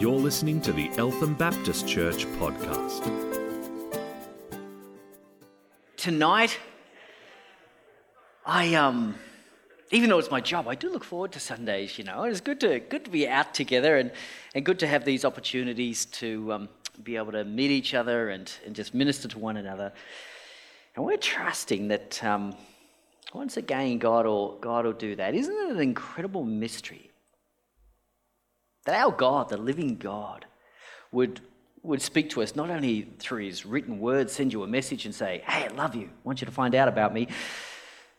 You're listening to the Eltham Baptist Church podcast. Tonight, I um, even though it's my job, I do look forward to Sundays. You know, it's good to good to be out together and and good to have these opportunities to um, be able to meet each other and and just minister to one another. And we're trusting that um, once again, God will God will do that. Isn't it an incredible mystery? That our God, the living God, would, would speak to us not only through his written word, send you a message and say, Hey, I love you, I want you to find out about me.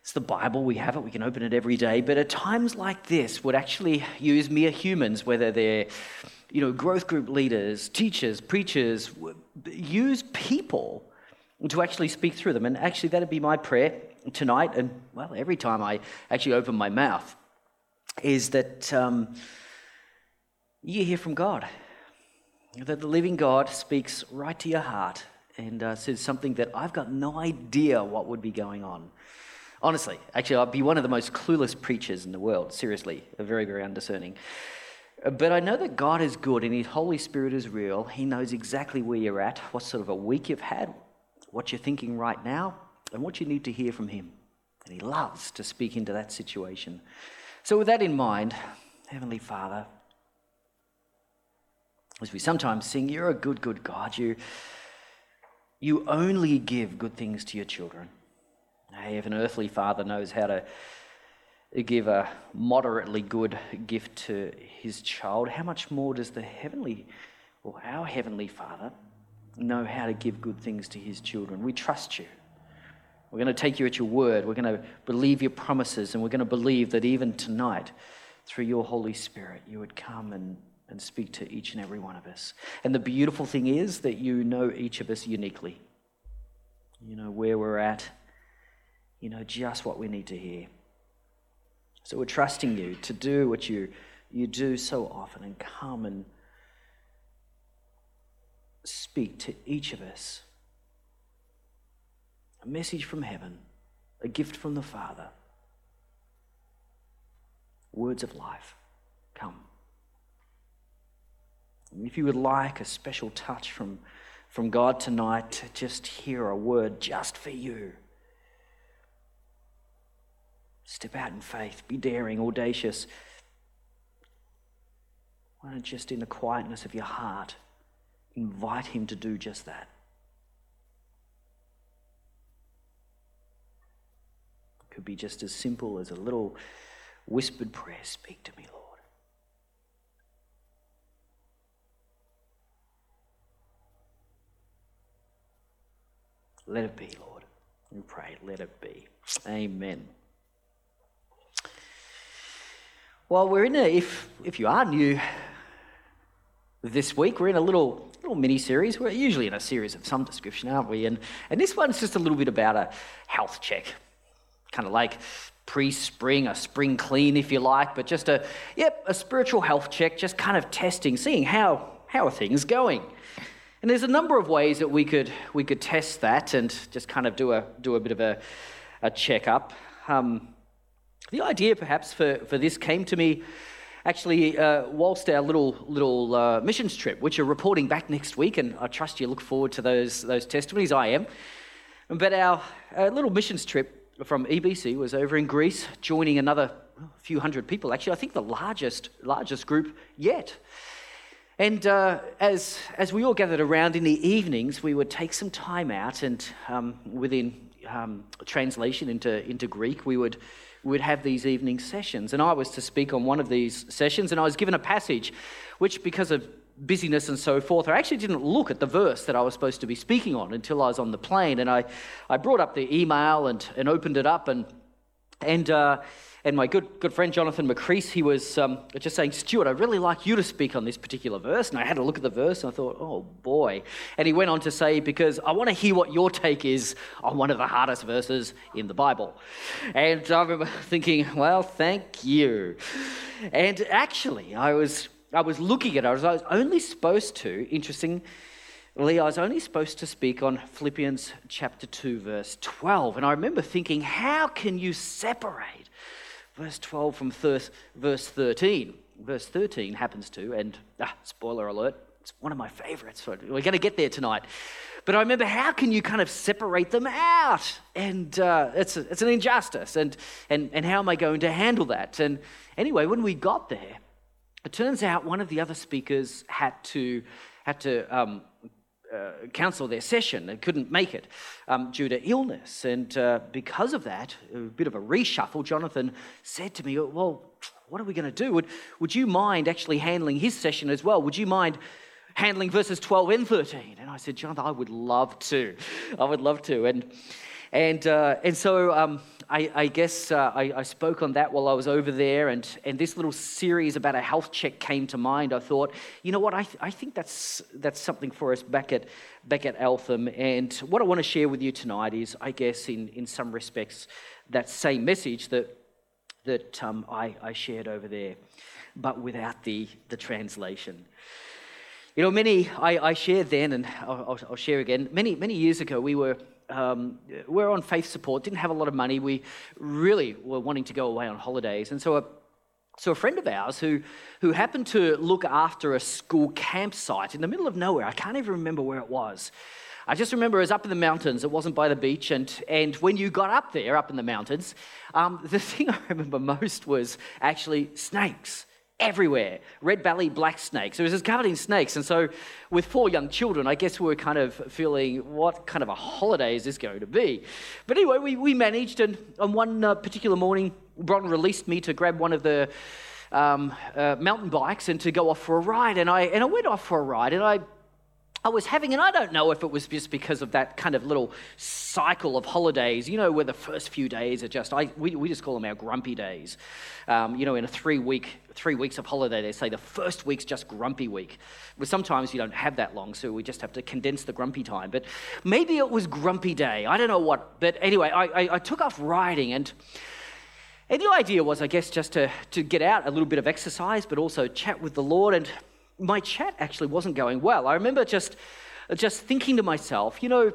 It's the Bible, we have it, we can open it every day. But at times like this, would actually use mere humans, whether they're you know, growth group leaders, teachers, preachers, use people to actually speak through them. And actually, that'd be my prayer tonight, and well, every time I actually open my mouth, is that. Um, you hear from God. That the living God speaks right to your heart and uh, says something that I've got no idea what would be going on. Honestly, actually, I'd be one of the most clueless preachers in the world. Seriously, very, very undiscerning. But I know that God is good and His Holy Spirit is real. He knows exactly where you're at, what sort of a week you've had, what you're thinking right now, and what you need to hear from Him. And He loves to speak into that situation. So, with that in mind, Heavenly Father, as we sometimes sing, You're a good, good God. You, you only give good things to your children. Hey, if an earthly father knows how to give a moderately good gift to his child, how much more does the heavenly, or our heavenly Father, know how to give good things to his children? We trust you. We're going to take you at your word. We're going to believe your promises, and we're going to believe that even tonight, through your Holy Spirit, you would come and and speak to each and every one of us. And the beautiful thing is that you know each of us uniquely. You know where we're at, you know just what we need to hear. So we're trusting you to do what you, you do so often and come and speak to each of us. A message from heaven, a gift from the Father, words of life. Come. If you would like a special touch from, from God tonight to just hear a word just for you, step out in faith, be daring, audacious. Why not just in the quietness of your heart invite Him to do just that? It could be just as simple as a little whispered prayer Speak to me, Lord. Let it be, Lord. We pray, let it be. Amen. Well, we're in a, if, if you are new this week, we're in a little, little mini series. We're usually in a series of some description, aren't we? And, and this one's just a little bit about a health check. Kind of like pre spring, a spring clean, if you like, but just a, yep, a spiritual health check, just kind of testing, seeing how, how are things going. And there's a number of ways that we could, we could test that and just kind of do a, do a bit of a, a checkup. Um, the idea, perhaps, for, for this came to me actually uh, whilst our little, little uh, missions trip, which are reporting back next week, and I trust you look forward to those, those testimonies. I am. But our, our little missions trip from EBC was over in Greece, joining another few hundred people. Actually, I think the largest, largest group yet. And uh, as, as we all gathered around in the evenings, we would take some time out, and um, within um, translation into, into Greek, we would, we would have these evening sessions. And I was to speak on one of these sessions, and I was given a passage which, because of busyness and so forth, I actually didn't look at the verse that I was supposed to be speaking on until I was on the plane. And I, I brought up the email and, and opened it up, and, and uh, and my good, good friend Jonathan McCrease, he was um, just saying, Stewart, I'd really like you to speak on this particular verse. And I had a look at the verse and I thought, oh boy. And he went on to say, because I want to hear what your take is on one of the hardest verses in the Bible. And I remember thinking, well, thank you. And actually, I was, I was looking at it, I was, I was only supposed to, interesting. Lee, I was only supposed to speak on Philippians chapter 2, verse 12. And I remember thinking, how can you separate verse 12 from verse 13. verse 13 happens to, and ah, spoiler alert, it's one of my favorites. We're going to get there tonight. But I remember, how can you kind of separate them out? And uh, it's, a, it's an injustice. And, and, and how am I going to handle that? And anyway, when we got there, it turns out one of the other speakers had to, had to um, uh, cancel their session and couldn't make it um, due to illness. And uh, because of that, a bit of a reshuffle, Jonathan said to me, Well, what are we going to do? Would, would you mind actually handling his session as well? Would you mind handling verses 12 and 13? And I said, Jonathan, I would love to. I would love to. And, and, uh, and so um, I, I, guess uh, I, I, spoke on that while I was over there, and, and this little series about a health check came to mind. I thought, you know what, I, th- I think that's, that's something for us back at, back at Eltham. And what I want to share with you tonight is, I guess, in, in some respects, that same message that, that um, I, I shared over there, but without the, the translation. You know, many, I, I shared then, and I'll, I'll, share again. Many, many years ago, we were um, we were on faith support, didn't have a lot of money. We really were wanting to go away on holidays. And so a, so a friend of ours who, who happened to look after a school campsite in the middle of nowhere, I can't even remember where it was. I just remember it was up in the mountains. It wasn't by the beach. And, and when you got up there, up in the mountains, um, the thing I remember most was actually snakes everywhere. Red belly black snakes. It was just covered in snakes and so with four young children i guess we were kind of feeling what kind of a holiday is this going to be? But anyway we, we managed and on one uh, particular morning bron released me to grab one of the um, uh, mountain bikes and to go off for a ride. And i and i went off for a ride and i I was having, and I don't know if it was just because of that kind of little cycle of holidays, you know, where the first few days are just, I, we, we just call them our grumpy days. Um, you know, in a three week, three weeks of holiday, they say the first week's just grumpy week. But sometimes you don't have that long, so we just have to condense the grumpy time. But maybe it was grumpy day. I don't know what. But anyway, I, I, I took off riding and. And the idea was, I guess, just to, to get out a little bit of exercise, but also chat with the Lord. And my chat actually wasn't going well. I remember just, just thinking to myself, you know,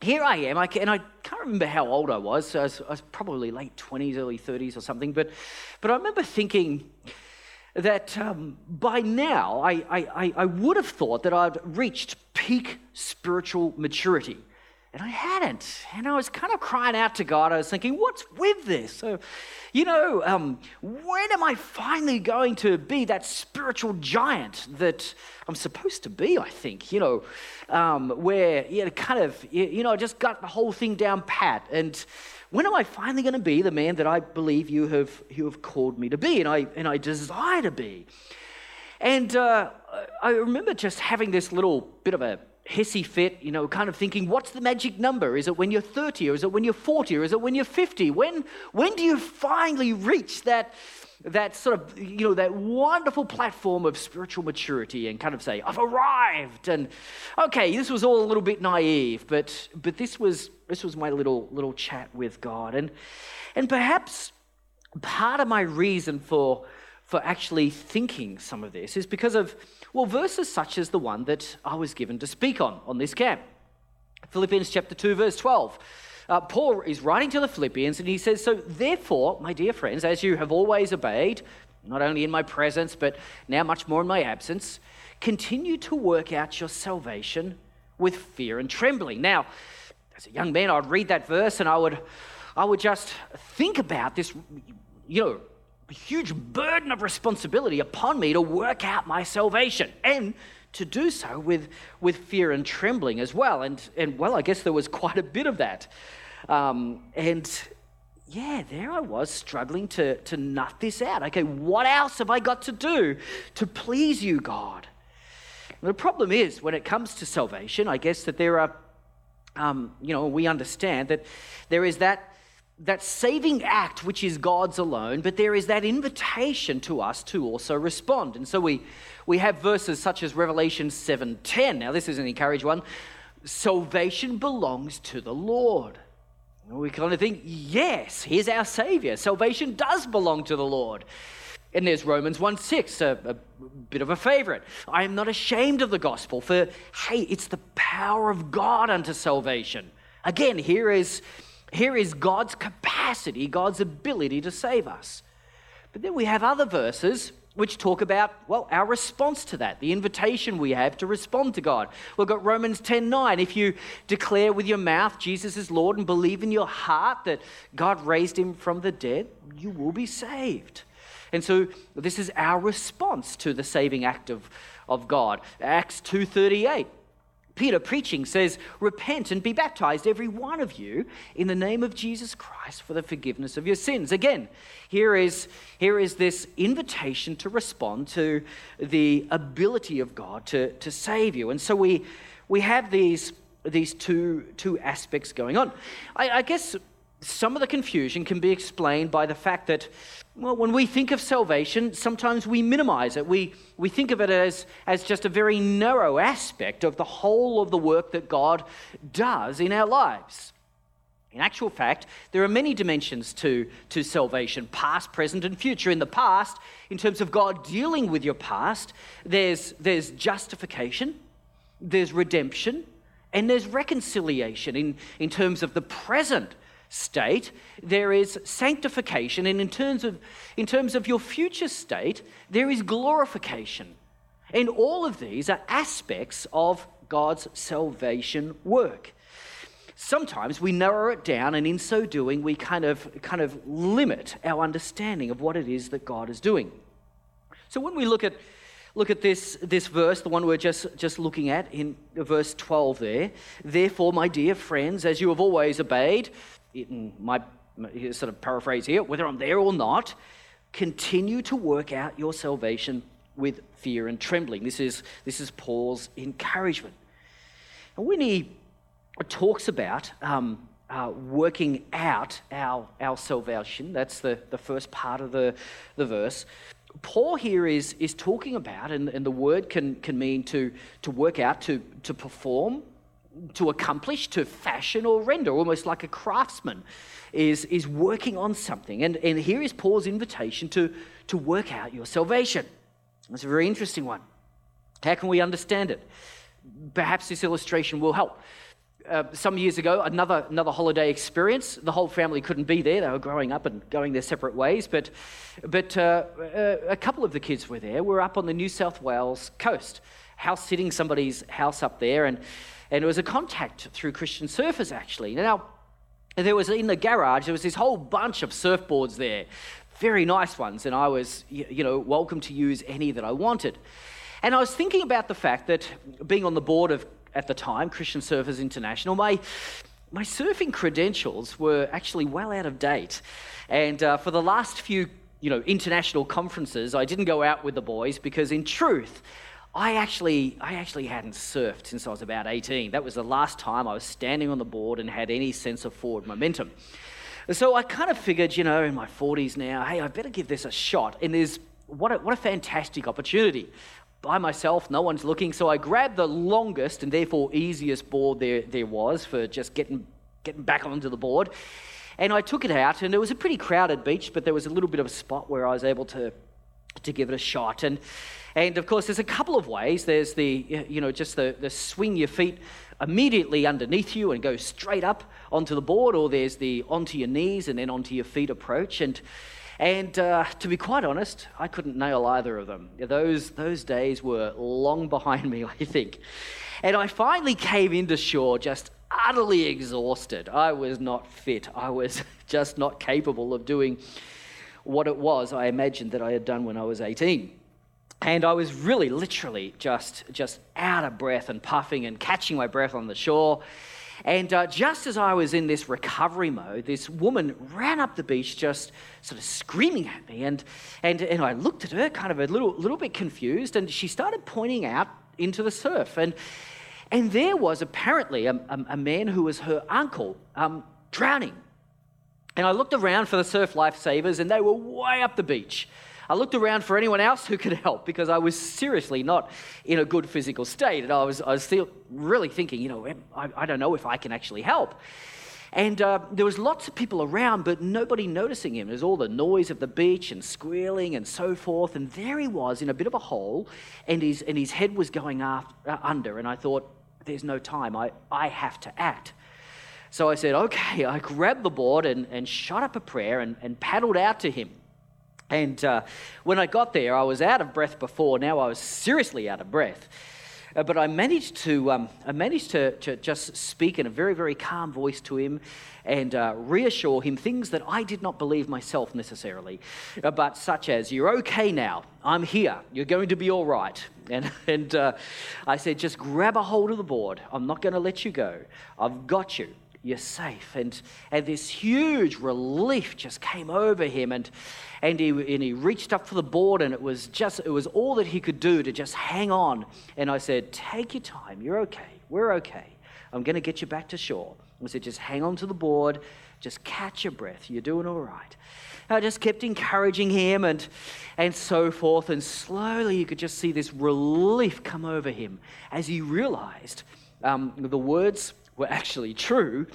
here I am, I can, and I can't remember how old I was. I was, I was probably late 20s, early 30s or something. But, but I remember thinking that um, by now I, I, I would have thought that I'd reached peak spiritual maturity. And I hadn't. And I was kind of crying out to God. I was thinking, what's with this? So, you know, um, when am I finally going to be that spiritual giant that I'm supposed to be, I think, you know, um, where, you know, kind of, you know, I just got the whole thing down pat. And when am I finally going to be the man that I believe you have, you have called me to be and I, and I desire to be? And uh, I remember just having this little bit of a hissy fit, you know, kind of thinking, what's the magic number? Is it when you're 30 or is it when you're 40 or is it when you're 50? When, when do you finally reach that, that sort of, you know, that wonderful platform of spiritual maturity and kind of say, I've arrived. And okay, this was all a little bit naive, but, but this, was, this was my little, little chat with God. And, and perhaps part of my reason for, for actually thinking some of this is because of well, verses such as the one that I was given to speak on on this camp. Philippians chapter 2, verse 12. Uh, Paul is writing to the Philippians and he says, So therefore, my dear friends, as you have always obeyed, not only in my presence, but now much more in my absence, continue to work out your salvation with fear and trembling. Now, as a young man, I'd read that verse and I would, I would just think about this, you know, huge burden of responsibility upon me to work out my salvation and to do so with, with fear and trembling as well. And, and well, I guess there was quite a bit of that. Um, and yeah, there I was struggling to, to nut this out. Okay, what else have I got to do to please you, God? the problem is, when it comes to salvation, I guess that there are, um, you know, we understand that there is that that saving act which is God's alone, but there is that invitation to us to also respond. And so we, we have verses such as Revelation 7:10. Now this is an encouraging one. Salvation belongs to the Lord. We kind of think, yes, here's our Savior. Salvation does belong to the Lord. And there's Romans 1 6, a, a, bit of a favorite. I am not ashamed of the gospel, for hey, it's the power of God unto salvation. Again, here is here is God's capacity, God's ability to save us. But then we have other verses which talk about, well, our response to that, the invitation we have to respond to God. We've got Romans 10 9. If you declare with your mouth Jesus is Lord and believe in your heart that God raised him from the dead, you will be saved. And so this is our response to the saving act of, of God. Acts 2:38. Peter preaching says, Repent and be baptized, every one of you, in the name of Jesus Christ for the forgiveness of your sins. Again, here is, here is this invitation to respond to the ability of God to, to save you. And so we, we have these, these two, two aspects going on. I, I guess some of the confusion can be explained by the fact that well, when we think of salvation, sometimes we minimize it. We, we think of it as, as just a very narrow aspect of the whole of the work that God does in our lives. In actual fact, there are many dimensions to, to salvation past, present, and future. In the past, in terms of God dealing with your past, there's, there's justification, there's redemption, and there's reconciliation. In, in terms of the present, state, there is sanctification, and in terms of, in terms of your future state, there is glorification. And all of these are aspects of God's salvation work. Sometimes we narrow it down, and in so doing, we kind of, kind of limit our understanding of what it is that God is doing. So when we look at look at this, this verse, the one we're just, just looking at in verse 12 there. Therefore, my dear friends, as you have always obeyed, in my sort of paraphrase here, whether I'm there or not, continue to work out your salvation with fear and trembling. This is, this is Paul's encouragement. And when he talks about um, uh, working out our, our salvation, that's the, the first part of the, the verse. Paul here is, is talking about, and, and the word can, can mean to, to work out, to, to perform, to accomplish, to fashion or render, almost like a craftsman is, is working on something. And, and here is Paul's invitation to, to work out your salvation. It's a very interesting one. How can we understand it? Perhaps this illustration will help. Uh, some years ago, another, another holiday experience. The whole family couldn't be there. They were growing up and going their separate ways. But, but uh, uh a couple of the kids were there. We're up on the New South Wales coast, house sitting somebody's house up there. And and it was a contact through Christian surfers, actually. Now, there was in the garage, there was this whole bunch of surfboards there, very nice ones, and I was, you know, welcome to use any that I wanted. And I was thinking about the fact that being on the board of, at the time, Christian Surfers International, my, my surfing credentials were actually well out of date. And uh, for the last few, you know, international conferences, I didn't go out with the boys because, in truth, I actually, I actually hadn't surfed since I was about 18. That was the last time I was standing on the board and had any sense of forward momentum. So I kind of figured, you know, in my 40s now, hey, I better give this a shot. And there's what a, what a fantastic opportunity. By myself, no one's looking. So I grabbed the longest and therefore easiest board there, there was for just getting, getting back onto the board. And I took it out, and it was a pretty crowded beach, but there was a little bit of a spot where I was able to, to give it a shot. And and of course, there's a couple of ways. There's the, you know, just the, the swing your feet immediately underneath you and go straight up onto the board, or there's the onto your knees and then onto your feet approach. And, and uh, to be quite honest, I couldn't nail either of them. Those, those days were long behind me, I think. And I finally came into shore just utterly exhausted. I was not fit. I was just not capable of doing what it was I imagined that I had done when I was 18. And I was really literally just, just out of breath and puffing and catching my breath on the shore. And uh, just as I was in this recovery mode, this woman ran up the beach just sort of screaming at me. And, and, and I looked at her kind of a little, little bit confused, and she started pointing out into the surf. And, and there was apparently a, a, a man who was her uncle um, drowning. And I looked around for the surf lifesavers, and they were way up the beach. I looked around for anyone else who could help because I was seriously not in a good physical state. And I was, I was still really thinking, you know, I, I don't know if I can actually help. And uh, there was lots of people around, but nobody noticing him. There's all the noise of the beach and squealing and so forth. And there he was in a bit of a hole, and his, and his head was going after, uh, under. And I thought, there's no time. I, I have to act. So I said, okay. I grabbed the board and, and shot up a prayer and, and paddled out to him. And uh, when I got there, I was out of breath before. Now I was seriously out of breath. Uh, but I managed to, um, I managed to, to, just speak in a very, very calm voice to him and uh, reassure him things that I did not believe myself necessarily, uh, but such as, You're okay now. I'm here. You're going to be all right. And, and uh, I said, Just grab a hold of the board. I'm not going to let you go. I've got you you're safe. And, and this huge relief just came over him. And, and, he, and he reached up for the board, and it was just, it was all that he could do to just hang on. And I said, Take your time. You're okay. We're okay. I'm going to get you back to shore. I said, Just hang on to the board. Just catch your breath. You're doing all right. I just kept encouraging him and, and so forth. And slowly you could just see this relief come over him as he realized um, the words were actually true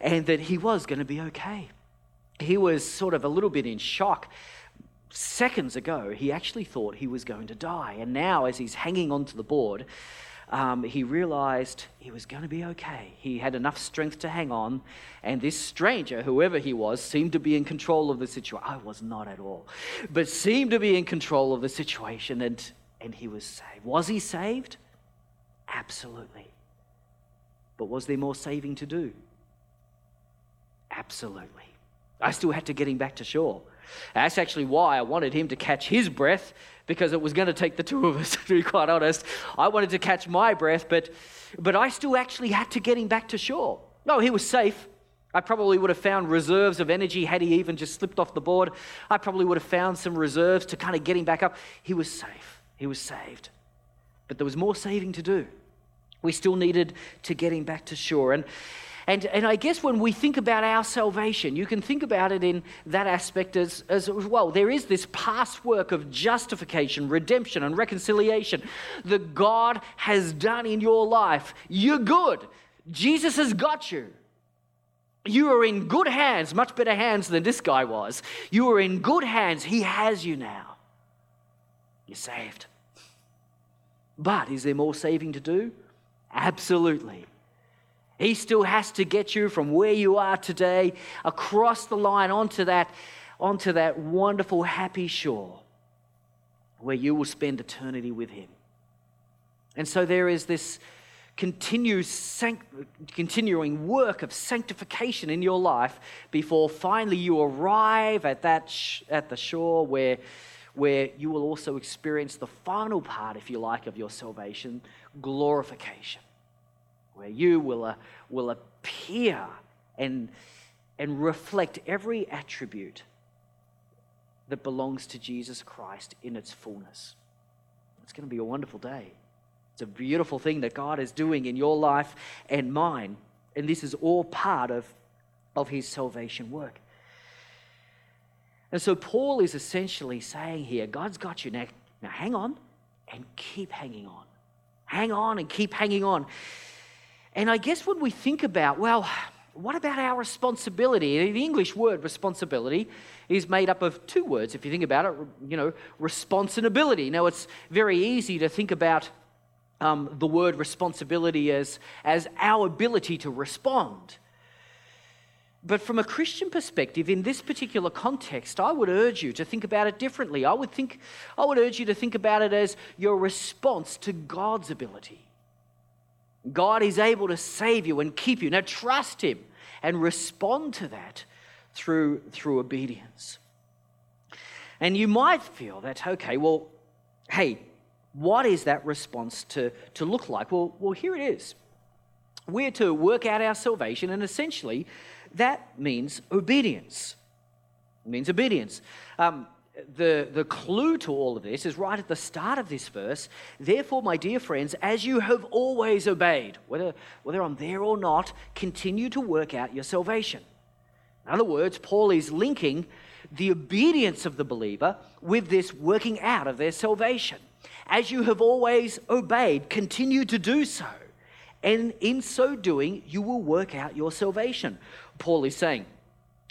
and that he was going to be okay. He was sort of a little bit in shock. Seconds ago, he actually thought he was going to die. And now, as he's hanging onto the board, um, he realized he was going to be okay. He had enough strength to hang on. And this stranger, whoever he was, seemed to be in control of the situation. I was not at all, but seemed to be in control of the situation. And, and he was saved. Was he saved? Absolutely. But was there more saving to do? Absolutely. I still had to get him back to shore. That's actually why I wanted him to catch his breath because it was going to take the two of us, to be quite honest. I wanted to catch my breath, but, but I still actually had to get him back to shore. No, he was safe. I probably would have found reserves of energy had he even just slipped off the board. I probably would have found some reserves to kind of get him back up. He was safe. He was saved. But there was more saving to do. We still needed to get him back to shore. And, and, and I guess when we think about our salvation, you can think about it in that aspect as, as well. There is this past work of justification, redemption, and reconciliation that God has done in your life. You're good. Jesus has got you. You are in good hands, much better hands than this guy was. You are in good hands. He has you now. You're saved. But is there more saving to do? Absolutely. He still has to get you from where you are today across the line onto that, onto that wonderful, happy shore where you will spend eternity with Him. And so there is this continuing work of sanctification in your life before finally you arrive at, that sh- at the shore where, where you will also experience the final part, if you like, of your salvation glorification, where you will, uh, will appear and, and reflect every attribute that belongs to Jesus Christ in its fullness. It's going to be a wonderful day. It's a beautiful thing that God is doing in your life and mine. And this is all part of, of his salvation work. And so Paul is essentially saying here God's got you now. Now hang on and keep hanging on hang on and keep hanging on. And I guess when we think about, well, what about our responsibility? The English word responsibility is made up of two words, if you think about it, you know, responsibility. Now, it's very easy to think about um, the word responsibility as, as our ability to respond. But from a Christian perspective, in this particular context, I would urge you to think about it differently. I would, think, I would urge you to think about it as your response to God's ability. God is able to save you and keep you. Now trust Him and respond to that through, through obedience. And you might feel that, okay, well, hey, what is that response to, to look like? Well, well, here it is. We're to work out our salvation, and essentially, that means obedience. It means obedience. Um, the, the clue to all of this is right at the start of this verse. Therefore, my dear friends, as you have always obeyed, whether, whether I'm there or not, continue to work out your salvation. In other words, Paul is linking the obedience of the believer with this working out of their salvation. As you have always obeyed, continue to do so. And in so doing, you will work out your salvation. Paul is saying.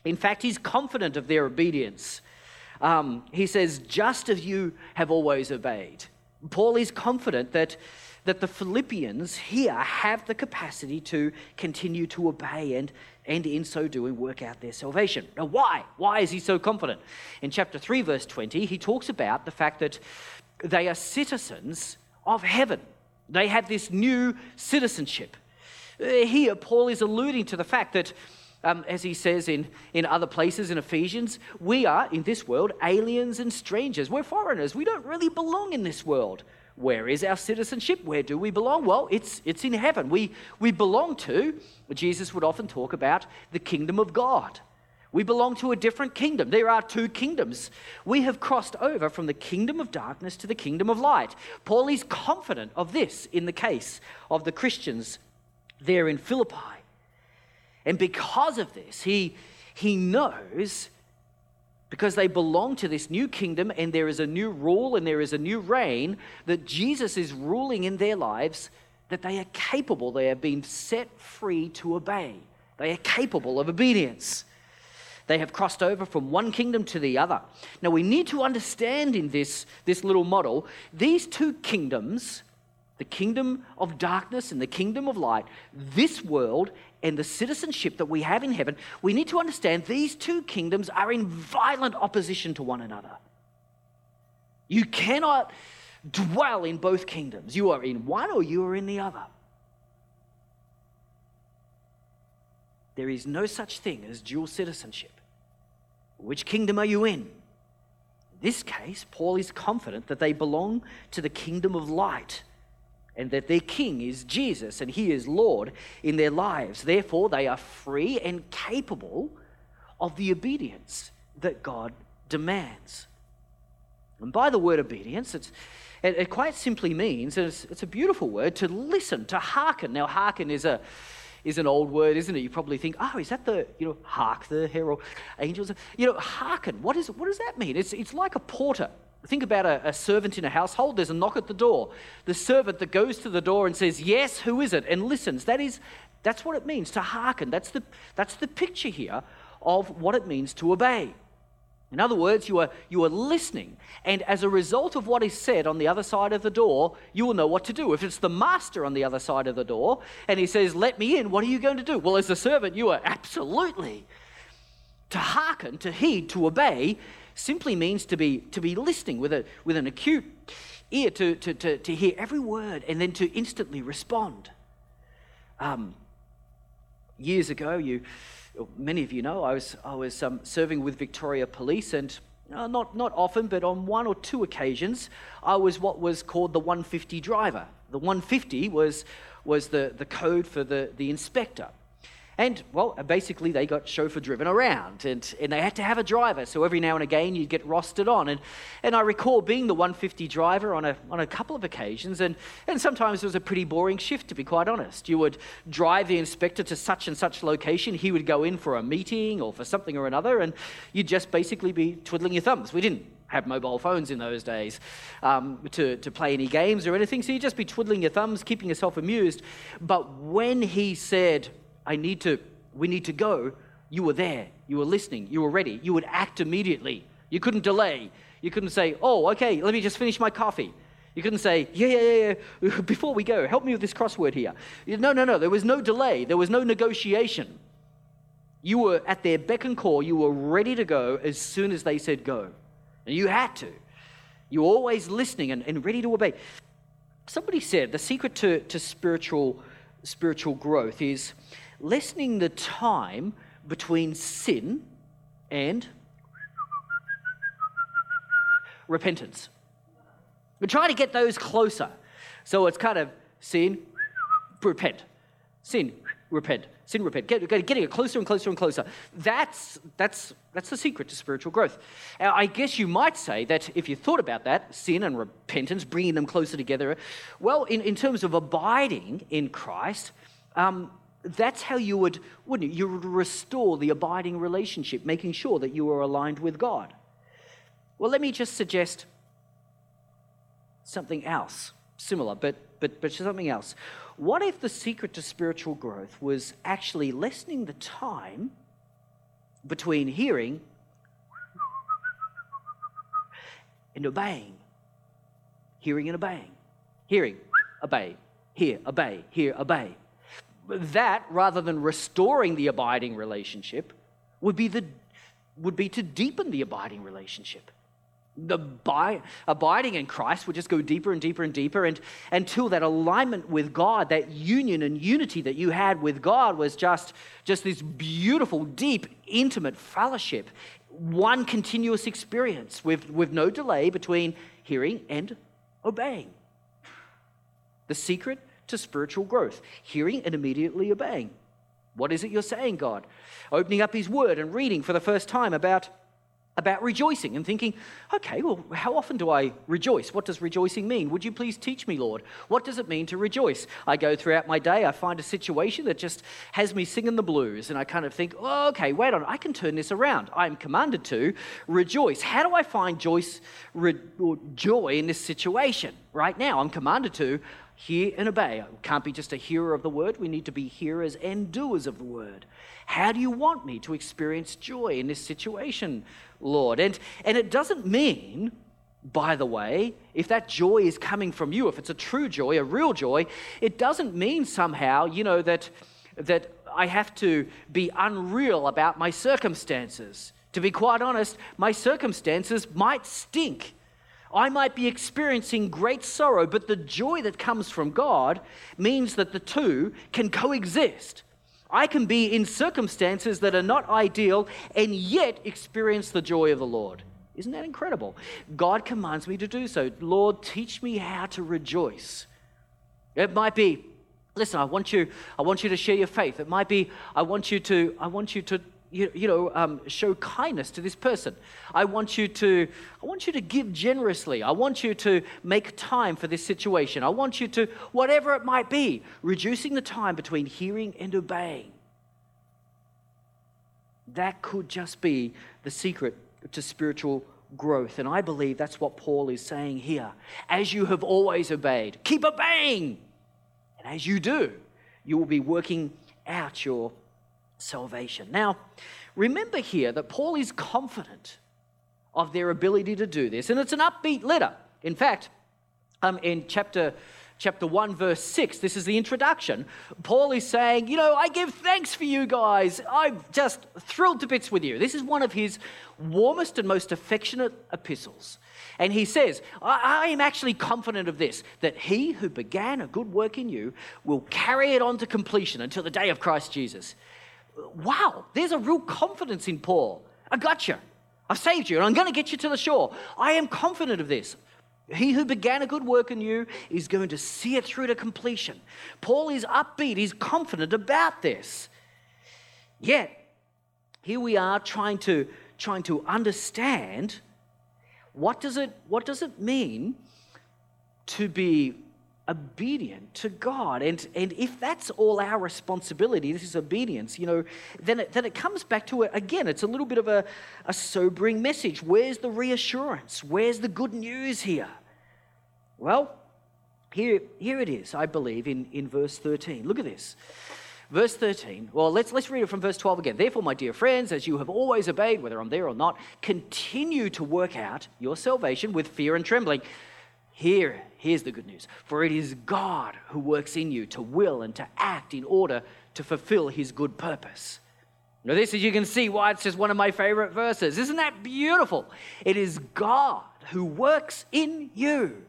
In fact, he's confident of their obedience. Um, he says, just as you have always obeyed. Paul is confident that, that the Philippians here have the capacity to continue to obey and, and in so doing work out their salvation. Now, why? Why is he so confident? In chapter 3, verse 20, he talks about the fact that they are citizens of heaven. They had this new citizenship. Uh, here, Paul is alluding to the fact that um, as he says in, in other places in Ephesians, we are in this world aliens and strangers. We're foreigners. We don't really belong in this world. Where is our citizenship? Where do we belong? Well, it's, it's in heaven. We, we belong to, Jesus would often talk about, the kingdom of God. We belong to a different kingdom. There are two kingdoms. We have crossed over from the kingdom of darkness to the kingdom of light. Paul is confident of this in the case of the Christians there in Philippi. And because of this, he, he knows, because they belong to this new kingdom and there is a new rule and there is a new reign, that Jesus is ruling in their lives, that they are capable, they have been set free to obey. They are capable of obedience. They have crossed over from one kingdom to the other. Now, we need to understand in this, this little model, these two kingdoms, the kingdom of darkness and the kingdom of light, this world and the citizenship that we have in heaven, we need to understand these two kingdoms are in violent opposition to one another. You cannot dwell in both kingdoms. You are in one or you are in the other. There is no such thing as dual citizenship. Which kingdom are you in? In this case, Paul is confident that they belong to the kingdom of light and that their king is Jesus and he is Lord in their lives. Therefore, they are free and capable of the obedience that God demands. And by the word obedience, it, it quite simply means, it's, it's a beautiful word, to listen, to hearken. Now, hearken is a is an old word, isn't it? You probably think, oh, is that the, you know, hark, the herald angels? You know, hearken, what, is, what does that mean? It's, it's like a porter Think about a, a, servant in a household. There's a knock at the door. The servant that goes to the door and says, Yes, who is it? and listens. That is, that's what it means to hearken. That's the, that's the picture here of what it means to obey. In other words, you are, you are listening, and as a result of what is said on the other side of the door, you will know what to do. If it's the master on the other side of the door and he says, Let me in, what are you going to do? Well, as a servant, you are absolutely to hearken, to heed, to obey simply means to be, to be listening with, a, with an acute ear to, to, to, to hear every word and then to instantly respond. Um, years ago, you, many of you know, I was, I was um, serving with Victoria Police, and uh, not, not often, but on one or two occasions, I was what was called the 150 driver. The 150 was, was the, the code for the, the inspector. And, well, basically they got chauffeur driven around and, and they had to have a driver. So every now and again you'd get rostered on. And, and I recall being the 150 driver on a, on a couple of occasions. And, and sometimes it was a pretty boring shift, to be quite honest. You would drive the inspector to such and such location. He would go in for a meeting or for something or another. And you'd just basically be twiddling your thumbs. We didn't have mobile phones in those days um, to, to play any games or anything. So you'd just be twiddling your thumbs, keeping yourself amused. But when he said, I need to, we need to go, you were there. You were listening. You were ready. You would act immediately. You couldn't delay. You couldn't say, oh, okay, let me just finish my coffee. You couldn't say, yeah, yeah, yeah, yeah, before we go, help me with this crossword here. No, no, no, there was no delay. There was no negotiation. You were at their beck and call. You were ready to go as soon as they said go. And you had to. You were always listening and, and ready to obey. Somebody said the secret to, to spiritual, spiritual growth is lessening the time between sin and repentance. We try to get those closer. So it's kind of sin, repent, sin, repent, sin, repent. Get, getting it closer and closer and closer. That's, that's, that's the secret to spiritual growth. Now, I guess you might say that if you thought about that, sin and repentance, bringing them closer together, well, in, in terms of abiding in Christ, um, that's how you would, wouldn't you? You would restore the abiding relationship, making sure that you are aligned with God. Well, let me just suggest something else, similar, but, but, but something else. What if the secret to spiritual growth was actually lessening the time between hearing and obeying? hearing and obeying. Hearing, obey, hear, obey, hear, obey. That, rather than restoring the abiding relationship, would be, the, would be to deepen the abiding relationship. The bi- abiding in Christ would just go deeper and deeper and deeper and, until that alignment with God, that union and unity that you had with God was just, just this beautiful, deep, intimate fellowship. One continuous experience with, with no delay between hearing and obeying. The secret to spiritual growth hearing and immediately obeying. What is it you're saying, God? Opening up His Word and reading for the first time about about rejoicing and thinking, okay, well, how often do I rejoice? What does rejoicing mean? Would you please teach me, Lord? What does it mean to rejoice? I go throughout my day, I find a situation that just has me singing the blues, and I kind of think, oh, okay, wait on, I can turn this around. I'm commanded to rejoice. How do I find joy, joy in this situation right now? I'm commanded to hear and obey. Can't be just a hearer of the word, we need to be hearers and doers of the word. How do you want me to experience joy in this situation, Lord? And, and it doesn't mean, by the way, if that joy is coming from you, if it's a true joy, a real joy, it doesn't mean somehow, you know, that, that I have to be unreal about my circumstances. To be quite honest, my circumstances might stink I might be experiencing great sorrow, but the joy that comes from God means that the two can coexist. I can be in circumstances that are not ideal and yet experience the joy of the Lord. Isn't that incredible? God commands me to do so. Lord, teach me how to rejoice. It might be, listen, I want you, I want you to share your faith. It might be, I want you to, I want you to you, you know, um, show kindness to this person. I want you to, I want you to give generously. I want you to make time for this situation. I want you to, whatever it might be, reducing the time between hearing and obeying. That could just be the secret to spiritual growth. And I believe that's what Paul is saying here. As you have always obeyed, keep obeying. And as you do, you will be working out your salvation. Now, remember here that Paul is confident of their ability to do this, and it's an upbeat letter. In fact, um, in chapter chapter 1 verse 6 this is the introduction. Paul is saying you know i give thanks for you guys. I'm just thrilled to bits with you. This is one of his warmest and most affectionate epistles. And he says I, I am actually confident of this that he who began a good work in you will carry it on to completion until the day of christ jesus wow, there's a real confidence in Paul. I got you. I've saved you, and I'm going to get you to the shore. I am confident of this. He who began a good work in you is going to see it through to completion. Paul is upbeat, he's confident about this. Yet, here we are trying to, trying to understand what does, it, what does it mean to be obedient to God. And, and if that's all our responsibility, this is obedience, you know, then it, then it comes back to it again. It's a little bit of a, a sobering message. Where's the reassurance? Where's the good news here? Well, here, here it is, I believe, in, in verse 13. Look at this. Verse 13. Well, let's, let's read it from verse 12 again. Therefore, my dear friends, as you have always obeyed, whether I'm there or not, continue to work out your salvation with fear and trembling. Here, here's the good news. For it is God who works in you to will and to act in order to fulfill his good purpose. Now, this, as you can see, why it's just one of my favorite verses. Isn't that beautiful? It is God who works in you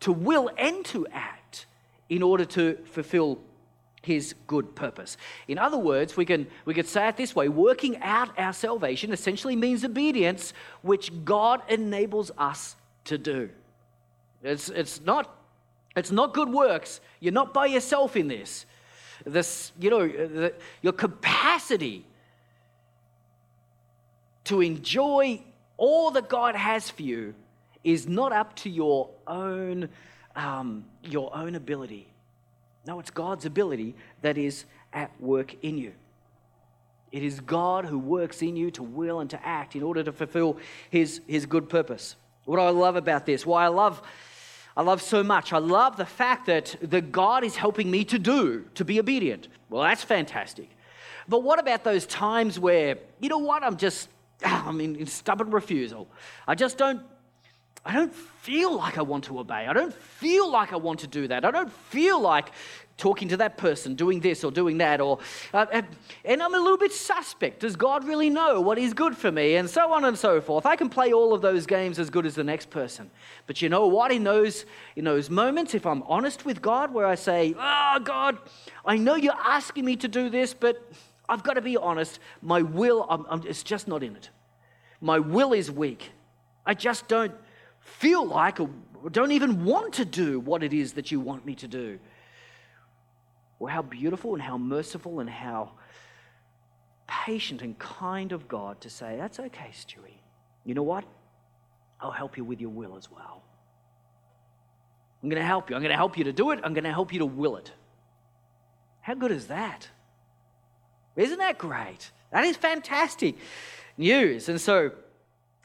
to will and to act in order to fulfill his good purpose. In other words, we can we could say it this way: working out our salvation essentially means obedience, which God enables us to do. It's, it's, not, it's not good works. You're not by yourself in this. This, you know, the, your capacity to enjoy all that God has for you is not up to your own, um, your own ability. No, it's God's ability that is at work in you. It is God who works in you to will and to act in order to fulfill his, his good purpose. What I love about this, why I love I love so much. I love the fact that the God is helping me to do, to be obedient. Well, that's fantastic. But what about those times where, you know what, I'm just, I'm in stubborn refusal. I just don't, I don't feel like I want to obey. I don't feel like I want to do that. I don't feel like talking to that person, doing this or doing that, or uh, uh, and I'm a little bit suspect. Does God really know what is good for me, and so on and so forth? I can play all of those games as good as the next person, but you know what? In those in those moments, if I'm honest with God, where I say, "Oh God, I know you're asking me to do this, but I've got to be honest. My will, I'm, I'm, it's just not in it. My will is weak. I just don't." feel like or don't even want to do what it is that you want me to do. Well, how beautiful and how merciful and how patient and kind of God to say, That's okay, Stewie. You know what? I'll help you with your will as well. I'm going to help you. I'm going to help you to do it. I'm going to help you to will it. How good is that? Isn't that great? That is fantastic news. And so,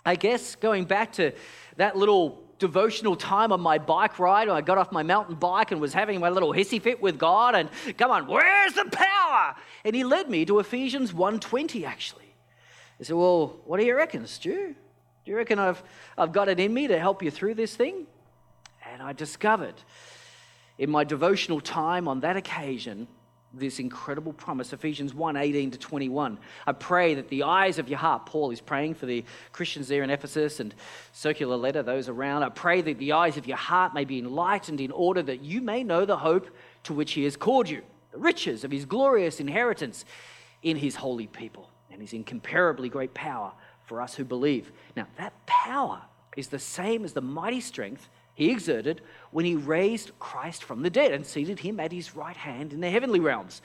I guess going back to that little devotional time on my bike ride. I got off my mountain bike and was having my little hissy fit with God. And come on, where's the power? And he led me to Ephesians 1.20, actually. He said, well, what do you reckon, Stu? Do you reckon I've, I've got it in me to help you through this thing? And I discovered in my devotional time on that occasion this incredible promise. Ephesians 1 18 to 21 i pray that the eyes of your heart paul is praying for the christians there in ephesus and circular letter those around. I pray that the eyes of your heart may be enlightened in order that you may know the hope to which he has called you the riches of his glorious inheritance in his holy people and his incomparably great power for us who believe. Now that power is the same as the mighty strength he exerted when he raised Christ from the dead and seated him at his right hand in the heavenly realms,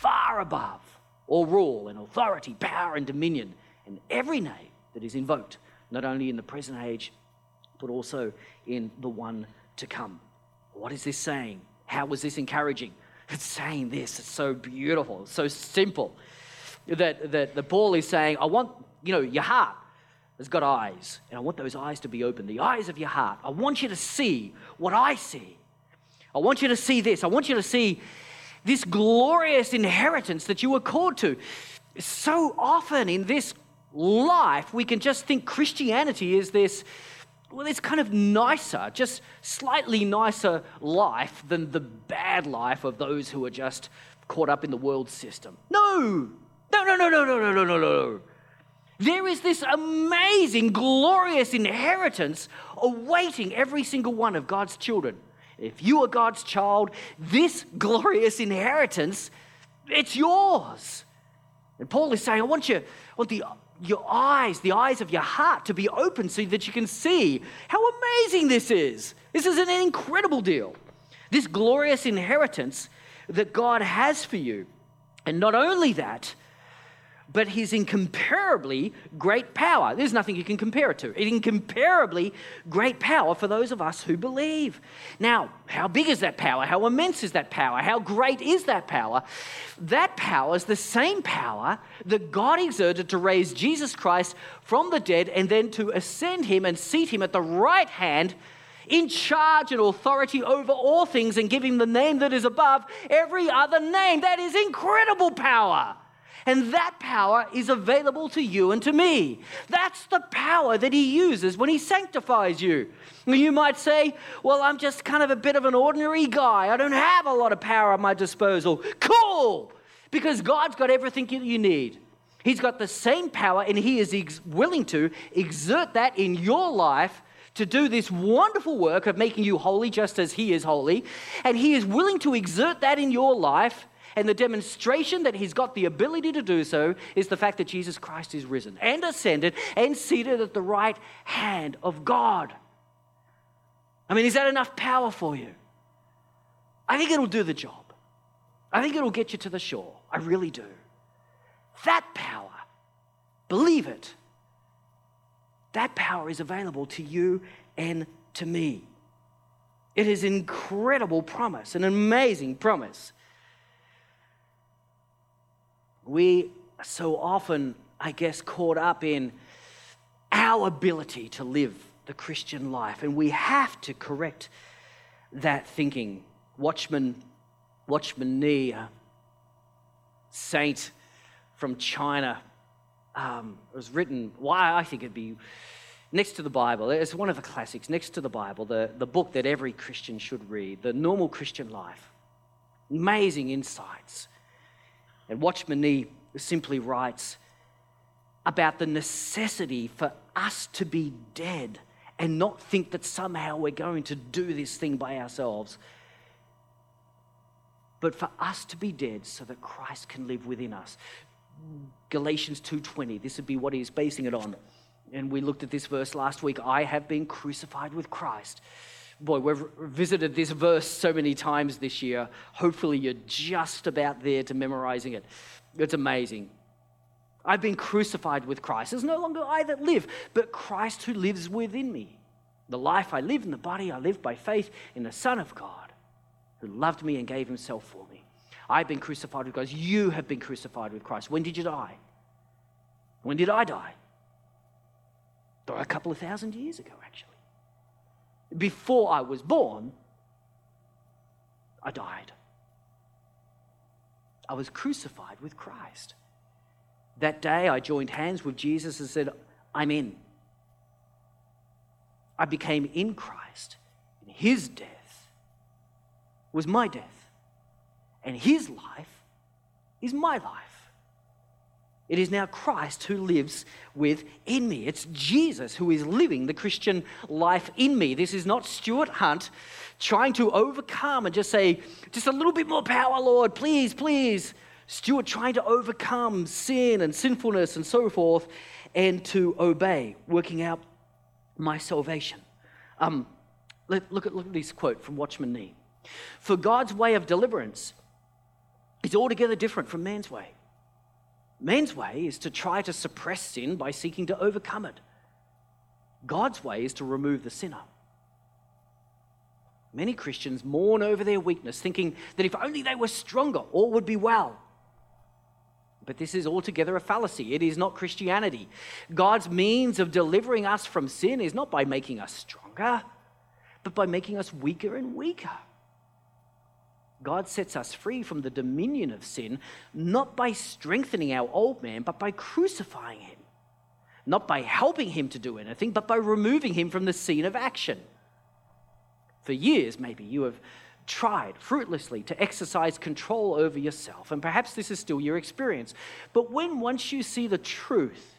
far above all rule and authority, power and dominion, and every name that is invoked, not only in the present age, but also in the one to come. What is this saying? How was this encouraging? It's saying this. It's so beautiful, it's so simple. That, that the Paul is saying, I want, you know, your heart has got eyes, and I want those eyes to be open, the eyes of your heart. I want you to see what I see. I want you to see this. I want you to see this glorious inheritance that you were called to. So often in this life, we can just think Christianity is this, well, this kind of nicer, just slightly nicer life than the bad life of those who are just caught up in the world system. No! No, no, no, no, no, no, no, no, no. There is this amazing, glorious inheritance awaiting every single one of God's children. If you are God's child, this glorious inheritance, it's yours. And Paul is saying, I want you, I want the, your eyes, the eyes of your heart to be open so that you can see how amazing this is. This is an incredible deal. This glorious inheritance that God has for you. And not only that, but his incomparably great power. There's nothing you can compare it to. Incomparably great power for those of us who believe. Now, how big is that power? How immense is that power? How great is that power? That power is the same power that God exerted to raise Jesus Christ from the dead and then to ascend him and seat him at the right hand in charge and authority over all things and give him the name that is above every other name. That is incredible power. And that power is available to you and to me. That's the power that He uses when He sanctifies you. You might say, Well, I'm just kind of a bit of an ordinary guy. I don't have a lot of power at my disposal. Cool! Because God's got everything you need. He's got the same power, and He is ex- willing to exert that in your life to do this wonderful work of making you holy just as He is holy. And He is willing to exert that in your life and the demonstration that he's got the ability to do so is the fact that Jesus Christ is risen and ascended and seated at the right hand of God. I mean, is that enough power for you? I think it'll do the job. I think it'll get you to the shore. I really do. That power, believe it, that power is available to you and to me. It is an incredible promise, an amazing promise we so often, I guess, caught up in our ability to live the Christian life, and we have to correct that thinking. Watchman, Watchman Nee, saint from China, um, it was written. Why I think it'd be next to the Bible, it's one of the classics, next to the Bible, the, the book that every Christian should read, The Normal Christian Life. Amazing insights. And Watchman Nee simply writes about the necessity for us to be dead and not think that somehow we're going to do this thing by ourselves but for us to be dead so that Christ can live within us. Galatians 2:20 this would be what he's basing it on. And we looked at this verse last week, I have been crucified with Christ. Boy, we've visited this verse so many times this year. Hopefully you're just about there to memorizing it. It's amazing. I've been crucified with Christ. It's no longer I that live, but Christ who lives within me. The life I live in the body I live by faith in the Son of God who loved me and gave himself for me. I've been crucified with Christ. You have been crucified with Christ. When did you die? When did I die? A couple of thousand years ago, actually. Before I was born, I died. I was crucified with Christ. That day, I joined hands with Jesus and said, I'm in. I became in Christ, in his death was my death, and his life is my life. It is now Christ who lives within me. It's Jesus who is living the Christian life in me. This is not Stewart Hunt trying to overcome and just say, just a little bit more power, Lord, please, please. Stewart trying to overcome sin and sinfulness and so forth and to obey, working out my salvation. Um, let, look, at, look at this quote from Watchman Nee. For God's way of deliverance is altogether different from man's way. Man's way is to try to suppress sin by seeking to overcome it. God's way is to remove the sinner. Many Christians mourn over their weakness, thinking that if only they were stronger, all would be well. But this is altogether a fallacy. It is not Christianity. God's means of delivering us from sin is not by making us stronger, but by making us weaker and weaker. God sets us free from the dominion of sin, not by strengthening our old man, but by crucifying him. Not by helping him to do anything, but by removing him from the scene of action. For years, maybe, you have tried fruitlessly to exercise control over yourself, and perhaps this is still your experience. But when once you see the truth,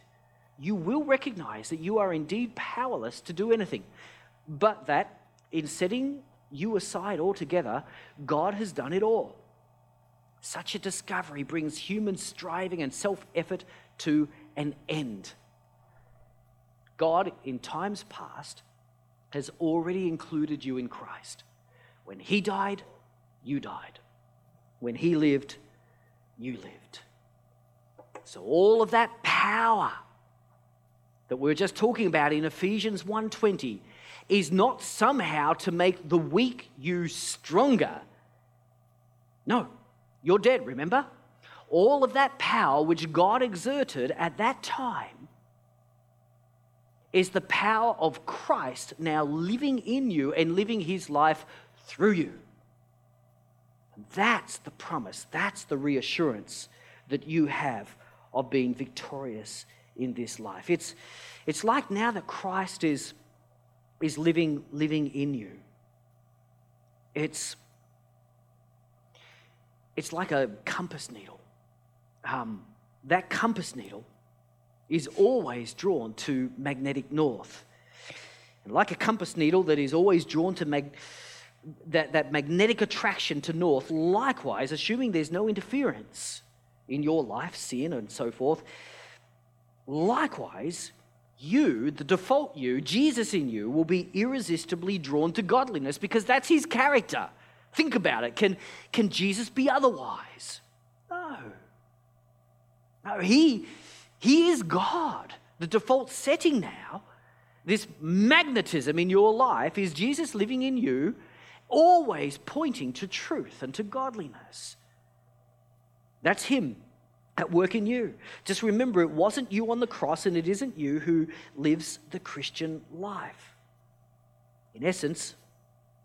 you will recognize that you are indeed powerless to do anything, but that in setting you aside altogether, God has done it all. Such a discovery brings human striving and self effort to an end. God, in times past, has already included you in Christ. When He died, you died. When He lived, you lived. So all of that power that we are just talking about in Ephesians 1:20 is not somehow to make the weak you stronger. No, you're dead, remember? All of that power which God exerted at that time is the power of Christ now living in you and living his life through you. That's the promise, that's the reassurance that you have of being victorious in this life. It's, it's like now that Christ is is living, living in you. It's, it's like a compass needle. Um, that compass needle is always drawn to magnetic north. And like a compass needle that is always drawn to mag- that, that magnetic attraction to north, likewise, assuming there's no interference in your life, sin, and so forth, likewise, you, the default you, Jesus in you, will be irresistibly drawn to godliness because that's his character. Think about it. Can, can Jesus be otherwise? No. No, he, he is God. The default setting now, this magnetism in your life, is Jesus living in you, always pointing to truth and to godliness. That's him at work in you. Just remember, it wasn't you on the cross, and it isn't you who lives the Christian life. In essence,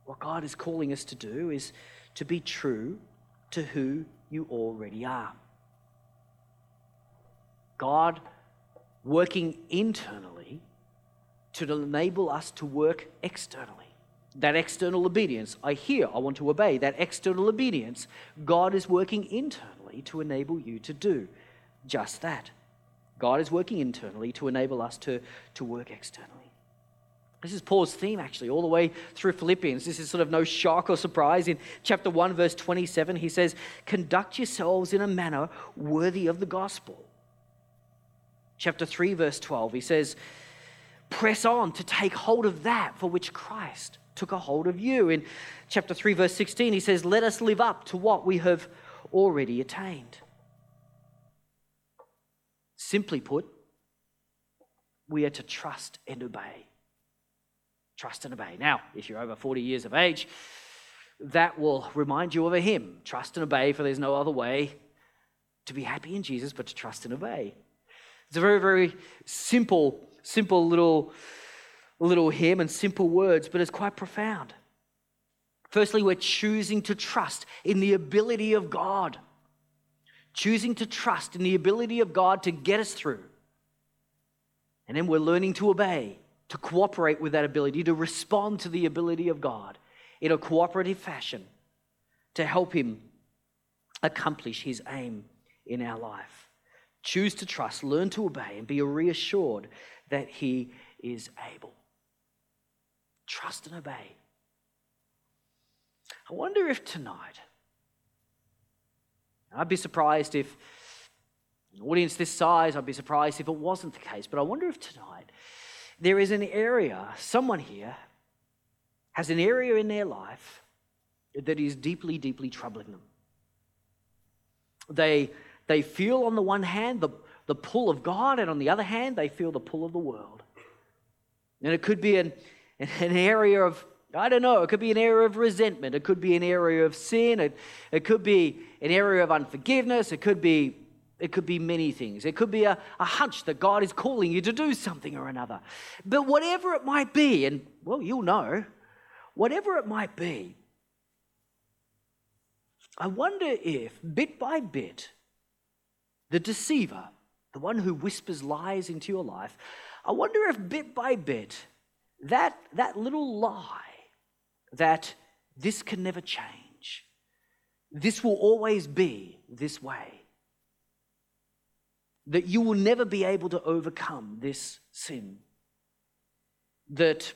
what God is calling us to do is to be true to who you already are. God working internally to enable us to work externally. That external obedience, I hear, I want to obey. That external obedience, God is working internally to enable you to do just that. God is working internally to enable us to, to work externally. This is Paul's theme, actually, all the way through Philippians. This is sort of no shock or surprise. In chapter 1, verse 27, he says, Conduct yourselves in a manner worthy of the gospel. Chapter 3, verse 12, he says, Press on to take hold of that for which Christ took a hold of you. In chapter 3, verse 16, he says, Let us live up to what we have already attained. Simply put, we are to trust and obey. Trust and obey. Now, if you're over 40 years of age, that will remind you of a hymn Trust and obey, for there's no other way to be happy in Jesus but to trust and obey. It's a very, very simple, simple little, little hymn and simple words, but it's quite profound. Firstly, we're choosing to trust in the ability of God, choosing to trust in the ability of God to get us through. And then we're learning to obey to cooperate with that ability, to respond to the ability of God in a cooperative fashion to help Him accomplish His aim in our life. Choose to trust, learn to obey, and be reassured that He is able. Trust and obey. I wonder if tonight, I'd be surprised if an audience this size, I'd be surprised if it wasn't the case, but I wonder if tonight there is an area, someone here has an area in their life that is deeply, deeply troubling them. They, they feel, on the one hand, the, the pull of God, and on the other hand, they feel the pull of the world. And it could be an, an area of, I don't know, it could be an area of resentment, it could be an area of sin, it, it could be an area of unforgiveness, it could be it could be many things. It could be a, a hunch that God is calling you to do something or another. But whatever it might be, and well, you'll know, whatever it might be, I wonder if bit by bit, the deceiver, the one who whispers lies into your life, I wonder if bit by bit, that, that little lie that this can never change, this will always be this way that you will never be able to overcome this sin. That,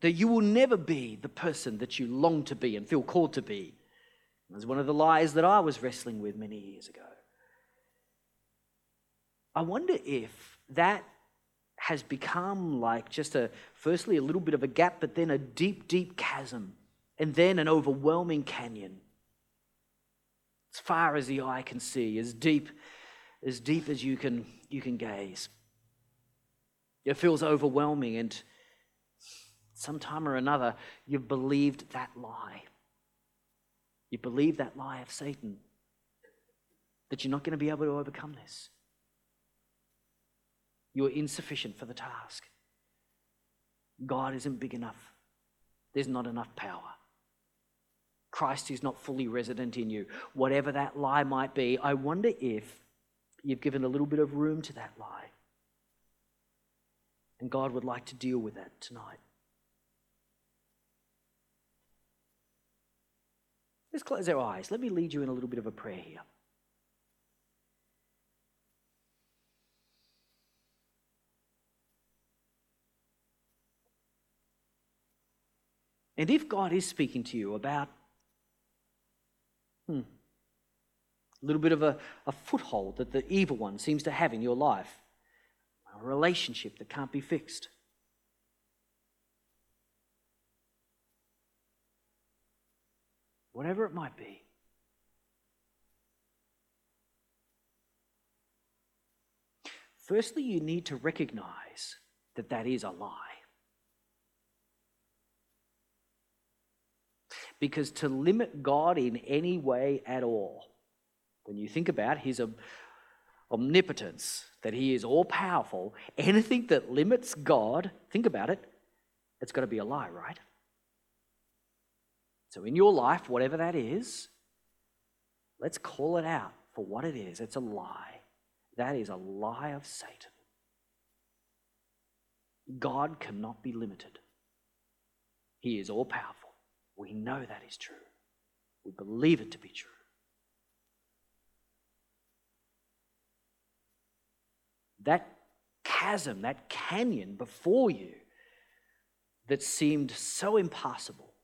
that you will never be the person that you long to be and feel called to be. It was one of the lies that I was wrestling with many years ago. I wonder if that has become like just a, firstly, a little bit of a gap, but then a deep, deep chasm, and then an overwhelming canyon. As far as the eye can see, as deep as deep as you can, you can gaze. It feels overwhelming, and sometime or another, you've believed that lie. You believe that lie of Satan that you're not going to be able to overcome this. You're insufficient for the task. God isn't big enough. There's not enough power. Christ is not fully resident in you. Whatever that lie might be, I wonder if You've given a little bit of room to that lie. And God would like to deal with that tonight. Let's close our eyes. Let me lead you in a little bit of a prayer here. And if God is speaking to you about, hmm, a little bit of a, a foothold that the evil one seems to have in your life, a relationship that can't be fixed. Whatever it might be. Firstly, you need to recognize that that is a lie. Because to limit God in any way at all when you think about his omnipotence, that he is all powerful, anything that limits God, think about it, it's got to be a lie, right? So in your life, whatever that is, let's call it out for what it is. It's a lie. That is a lie of Satan. God cannot be limited. He is all powerful. We know that is true. We believe it to be true. That chasm, that canyon before you that seemed so impassable.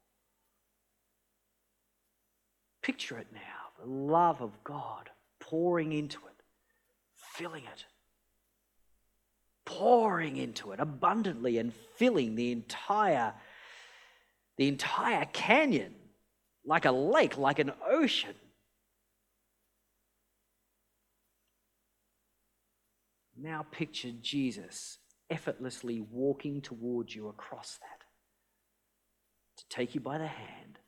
Picture it now the love of God pouring into it, filling it, pouring into it abundantly and filling the entire the entire canyon like a lake, like an ocean. Now picture Jesus effortlessly walking towards you across that to take you by the hand,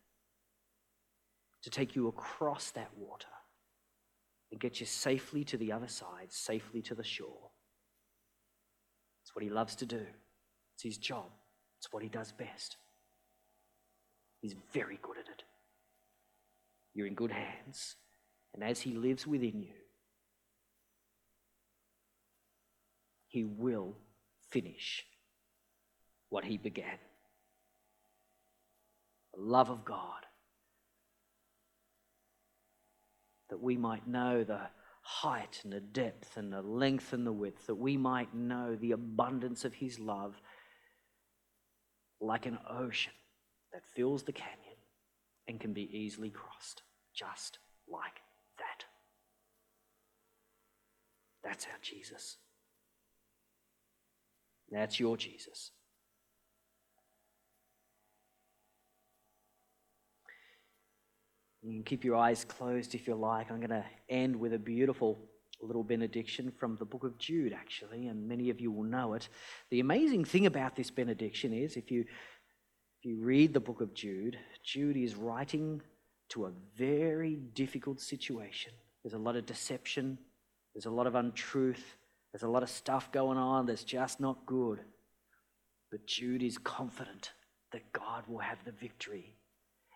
to take you across that water and get you safely to the other side, safely to the shore. It's what he loves to do, it's his job, it's what he does best. He's very good at it. You're in good hands, and as he lives within you, he will finish what he began. The love of God. That we might know the height and the depth and the length and the width, that we might know the abundance of his love like an ocean that fills the canyon and can be easily crossed, just like that. That's our Jesus. That's your Jesus. You can keep your eyes closed if you like. I'm going to end with a beautiful little benediction from the book of Jude, actually, and many of you will know it. The amazing thing about this benediction is if you, if you read the book of Jude, Jude is writing to a very difficult situation. There's a lot of deception, there's a lot of untruth, there's a lot of stuff going on that's just not good. But Jude is confident that God will have the victory.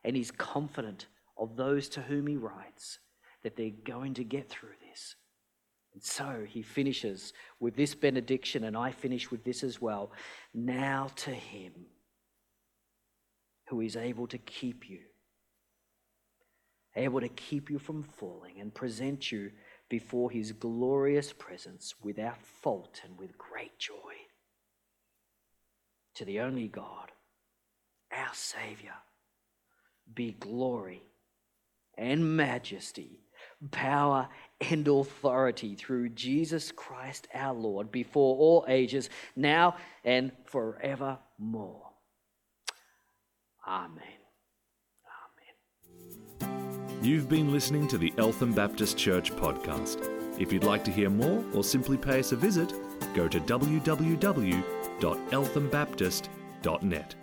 And he's confident of those to whom he writes that they're going to get through this. And so he finishes with this benediction, and I finish with this as well. Now to him who is able to keep you, able to keep you from falling and present you before his glorious presence without fault and with great joy. To the only God, our Saviour, be glory and majesty, power and authority through Jesus Christ our Lord before all ages, now and forevermore. Amen. Amen. You've been listening to the Eltham Baptist Church podcast. If you'd like to hear more or simply pay us a visit, go to www.elthambaptist.net.